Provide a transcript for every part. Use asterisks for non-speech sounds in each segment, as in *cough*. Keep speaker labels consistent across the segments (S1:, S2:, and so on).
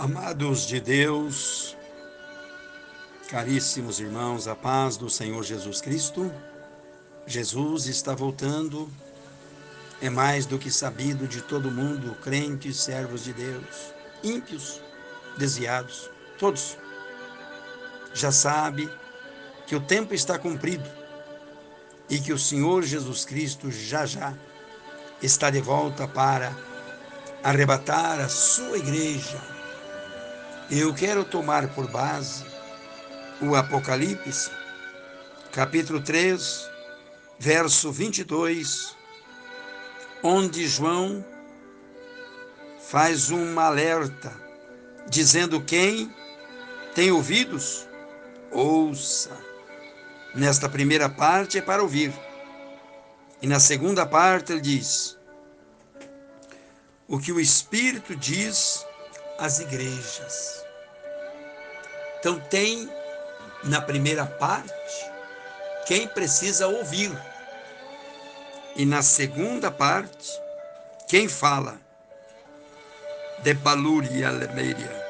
S1: Amados de Deus, caríssimos irmãos, a paz do Senhor Jesus Cristo, Jesus está voltando, é mais do que sabido de todo mundo, crentes, servos de Deus, ímpios, desviados, todos. Já sabe que o tempo está cumprido e que o Senhor Jesus Cristo já já está de volta para arrebatar a sua igreja eu quero tomar por base o Apocalipse, capítulo 3, verso 22, onde João faz um alerta, dizendo: quem tem ouvidos, ouça. Nesta primeira parte é para ouvir. E na segunda parte ele diz: o que o Espírito diz às igrejas. Então, tem na primeira parte quem precisa ouvir. E na segunda parte, quem fala? De Baluria Lemeria.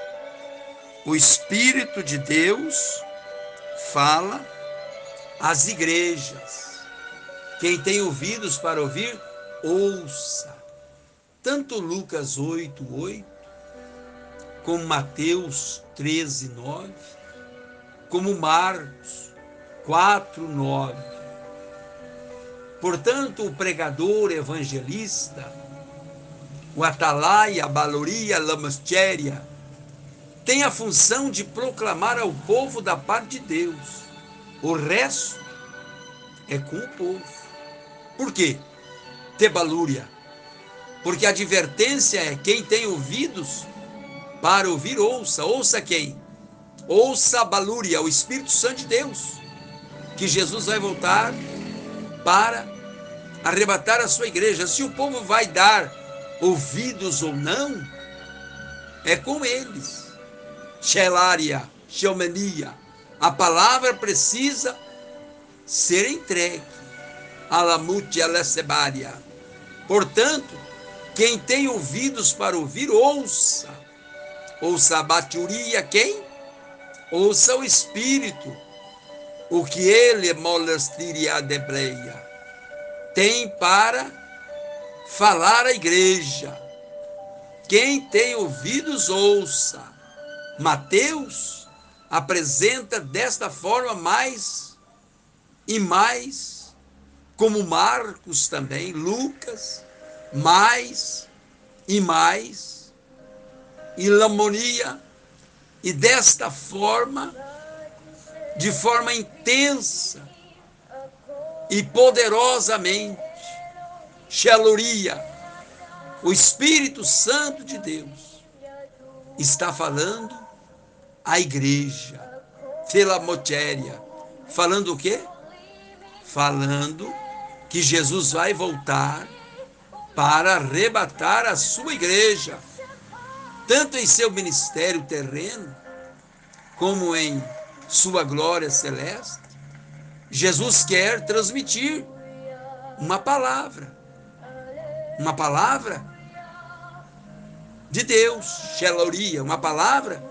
S1: O Espírito de Deus fala às igrejas. Quem tem ouvidos para ouvir, ouça. Tanto Lucas 8, 8, como Mateus 13, 9, como Marcos 4, 9. Portanto, o pregador evangelista, o atalaia, baloria, lamastéria, tem a função de proclamar ao povo da parte de Deus. O resto é com o povo. Por quê? Tebalúria. Porque a advertência é quem tem ouvidos para ouvir, ouça. Ouça quem? Ouça a balúria, o Espírito Santo de Deus, que Jesus vai voltar para arrebatar a sua igreja. Se o povo vai dar ouvidos ou não, é com eles. Xelária, xeomania. A palavra precisa ser entregue. Alamute alessebária. Portanto, quem tem ouvidos para ouvir, ouça ouça a baturia quem? Ouça o Espírito, o que ele, molestiria debreia, tem para falar à igreja. Quem tem ouvidos, ouça. Mateus apresenta desta forma mais e mais, como Marcos também, Lucas, mais e mais e lamonia, e desta forma, de forma intensa e poderosamente, xeloria, o Espírito Santo de Deus está falando à igreja, filamotéria, falando o quê? Falando que Jesus vai voltar para arrebatar a sua igreja tanto em seu ministério terreno, como em sua glória celeste, Jesus quer transmitir uma palavra, uma palavra de Deus, Xeloria, uma palavra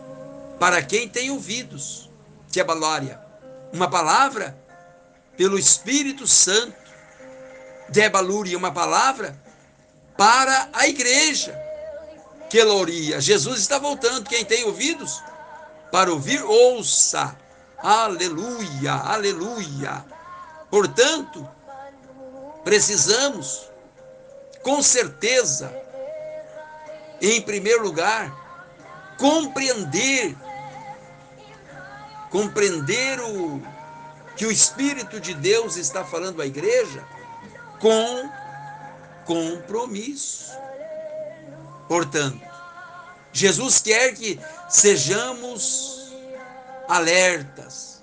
S1: para quem tem ouvidos, que é uma palavra pelo Espírito Santo, Debalúria, uma palavra para a igreja Queloria. Jesus está voltando. Quem tem ouvidos para ouvir, ouça. Aleluia, aleluia. Portanto, precisamos, com certeza, em primeiro lugar, compreender, compreender o que o Espírito de Deus está falando à igreja com compromisso. Portanto, Jesus quer que sejamos alertas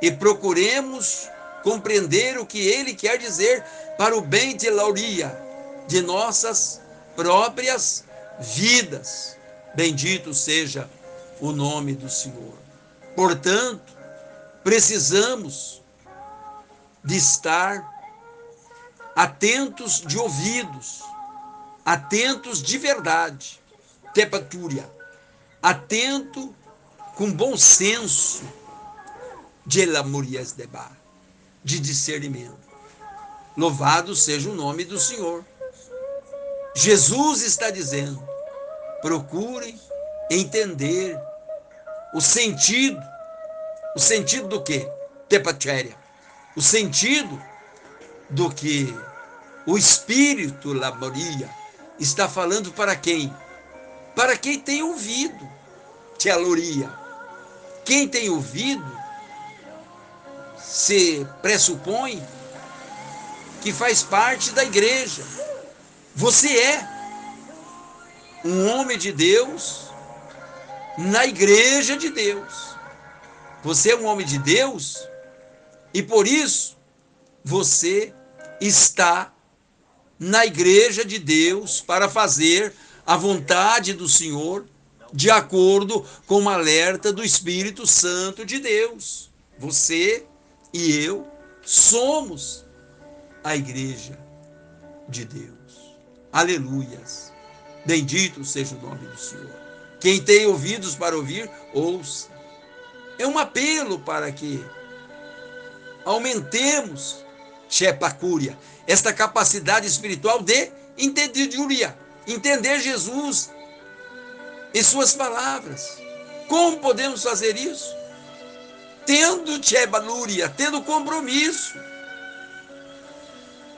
S1: e procuremos compreender o que ele quer dizer para o bem de Lauria, de nossas próprias vidas. Bendito seja o nome do Senhor. Portanto, precisamos de estar atentos de ouvidos atentos de verdade, tepatúria, atento, com bom senso, de lamurias de bar, de discernimento. Louvado seja o nome do Senhor. Jesus está dizendo: procurem entender o sentido. O sentido do quê? Tepatéria. O sentido do que o Espírito Laboria está falando para quem? Para quem tem ouvido. Tealoria. Quem tem ouvido se pressupõe que faz parte da igreja. Você é um homem de Deus na igreja de Deus. Você é um homem de Deus e por isso você está na igreja de Deus para fazer a vontade do Senhor de acordo com o alerta do Espírito Santo de Deus. Você e eu somos a igreja de Deus. Aleluias. Bendito seja o nome do Senhor. Quem tem ouvidos para ouvir, ouça. É um apelo para que aumentemos, Shepacúria, esta capacidade espiritual de entendedoria, entender Jesus e suas palavras. Como podemos fazer isso? Tendo Chebalúria, tendo compromisso,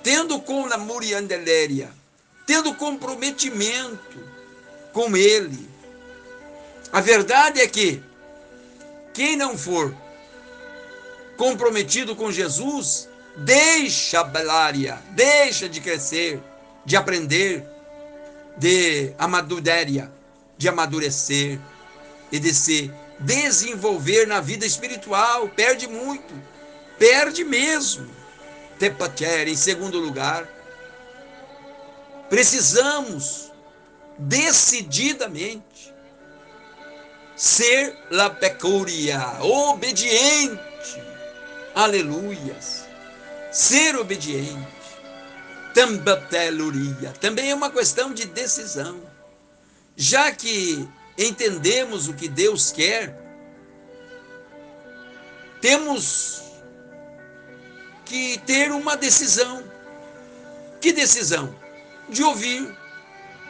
S1: tendo com a Muriandeléria, tendo comprometimento com Ele. A verdade é que quem não for comprometido com Jesus, deixa a belária, deixa de crescer, de aprender, de amaduréria, de amadurecer e de se desenvolver na vida espiritual, perde muito, perde mesmo. Tepacher, em segundo lugar, precisamos decididamente ser la pecuria, obediente. Aleluias ser obediente, tambateluria, também é uma questão de decisão. Já que entendemos o que Deus quer, temos que ter uma decisão. Que decisão? De ouvir.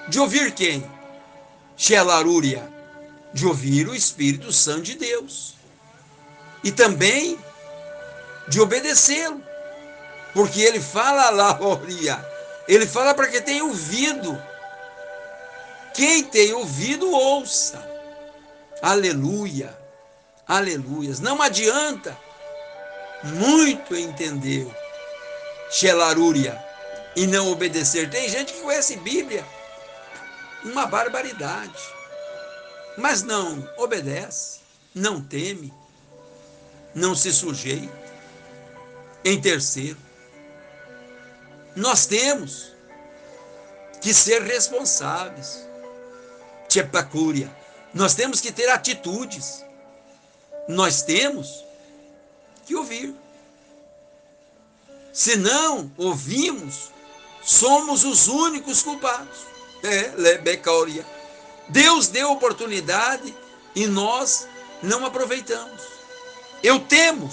S1: De ouvir quem? Xelarúria. De ouvir o Espírito Santo de Deus. E também de obedecê-lo. Porque ele fala lá, *laughs* Oria. Ele fala para quem tem ouvido. Quem tem ouvido, ouça. Aleluia. Aleluias. Não adianta muito entender Xelarúria e não obedecer. Tem gente que conhece Bíblia. Uma barbaridade. Mas não obedece, não teme, não se sujeita. Em terceiro, nós temos que ser responsáveis. Tchepacúria. Nós temos que ter atitudes. Nós temos que ouvir. Se não ouvimos, somos os únicos culpados. É, Lebecauria. Deus deu oportunidade e nós não aproveitamos. Eu temo,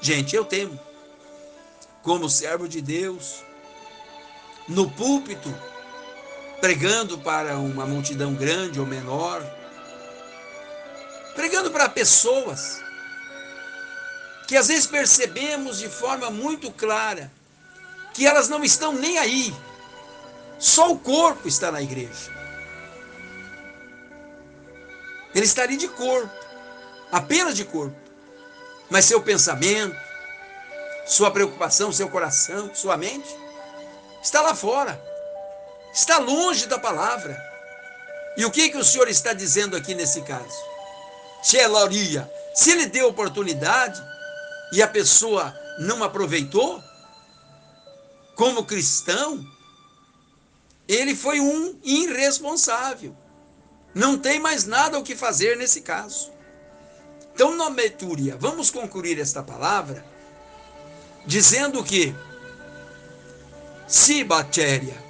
S1: gente, eu temo, como servo de Deus, no púlpito, pregando para uma multidão grande ou menor, pregando para pessoas que às vezes percebemos de forma muito clara que elas não estão nem aí, só o corpo está na igreja. Ele está ali de corpo, apenas de corpo, mas seu pensamento, sua preocupação, seu coração, sua mente está lá fora, está longe da palavra. E o que, que o Senhor está dizendo aqui nesse caso? Xeloria, se ele deu oportunidade e a pessoa não aproveitou, como cristão, ele foi um irresponsável. Não tem mais nada o que fazer nesse caso. Então, nometúria, vamos concluir esta palavra dizendo que se bactéria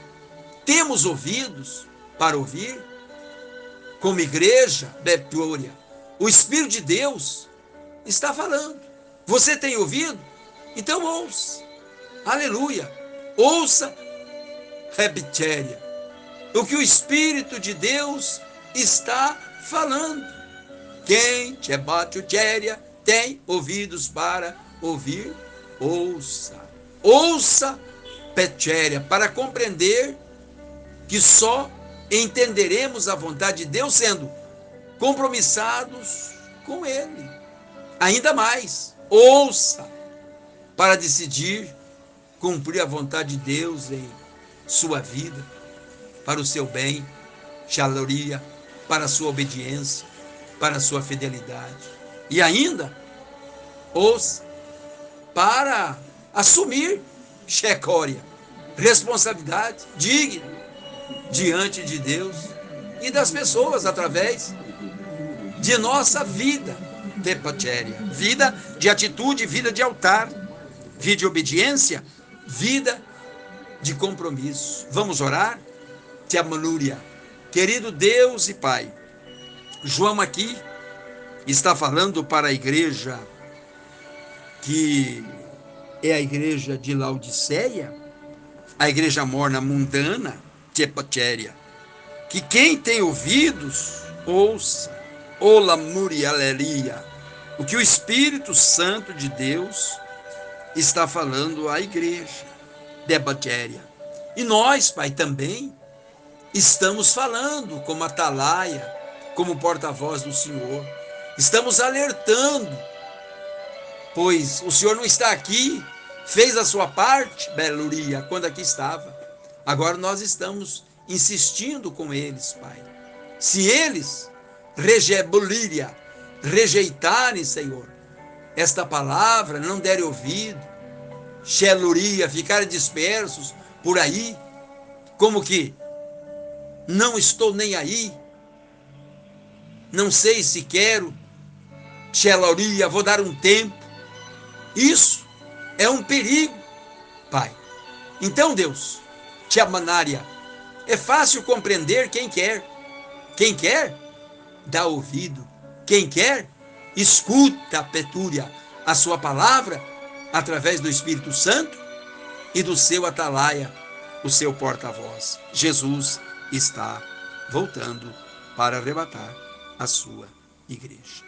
S1: temos ouvidos para ouvir, como igreja, Betúria, o Espírito de Deus está falando. Você tem ouvido? Então ouça. Aleluia. Ouça, Rebitéria, o que o Espírito de Deus está falando. Quem te bate tem ouvidos para ouvir, ouça. Ouça, Petéria, para compreender que só entenderemos a vontade de Deus sendo compromissados com Ele. Ainda mais, ouça para decidir cumprir a vontade de Deus em sua vida, para o seu bem, xaloria, para a sua obediência, para a sua fidelidade. E ainda, ouça para assumir checória, responsabilidade digna diante de Deus e das pessoas através de nossa vida tepatéria, vida de atitude, vida de altar, vida de obediência, vida de compromisso. Vamos orar? Te amanúria. Querido Deus e Pai, João aqui está falando para a igreja que é a igreja de Laodiceia, a igreja morna mundana, Tepatéria, que quem tem ouvidos, ouça, ola murialeria, o que o Espírito Santo de Deus está falando à igreja, Debatéria. E nós, Pai, também estamos falando como atalaia, como porta-voz do Senhor. Estamos alertando, pois o Senhor não está aqui, fez a sua parte, Beluria, quando aqui estava. Agora nós estamos insistindo com eles, Pai. Se eles rejebuliria, rejeitarem, Senhor, esta palavra, não derem ouvido, xeluria, ficarem dispersos por aí, como que não estou nem aí, não sei se quero, xeluria, vou dar um tempo. Isso é um perigo, Pai. Então, Deus, Tiamanária. É fácil compreender quem quer. Quem quer, dá ouvido. Quem quer, escuta, Petúria, a sua palavra através do Espírito Santo e do seu atalaia, o seu porta-voz. Jesus está voltando para arrebatar a sua igreja.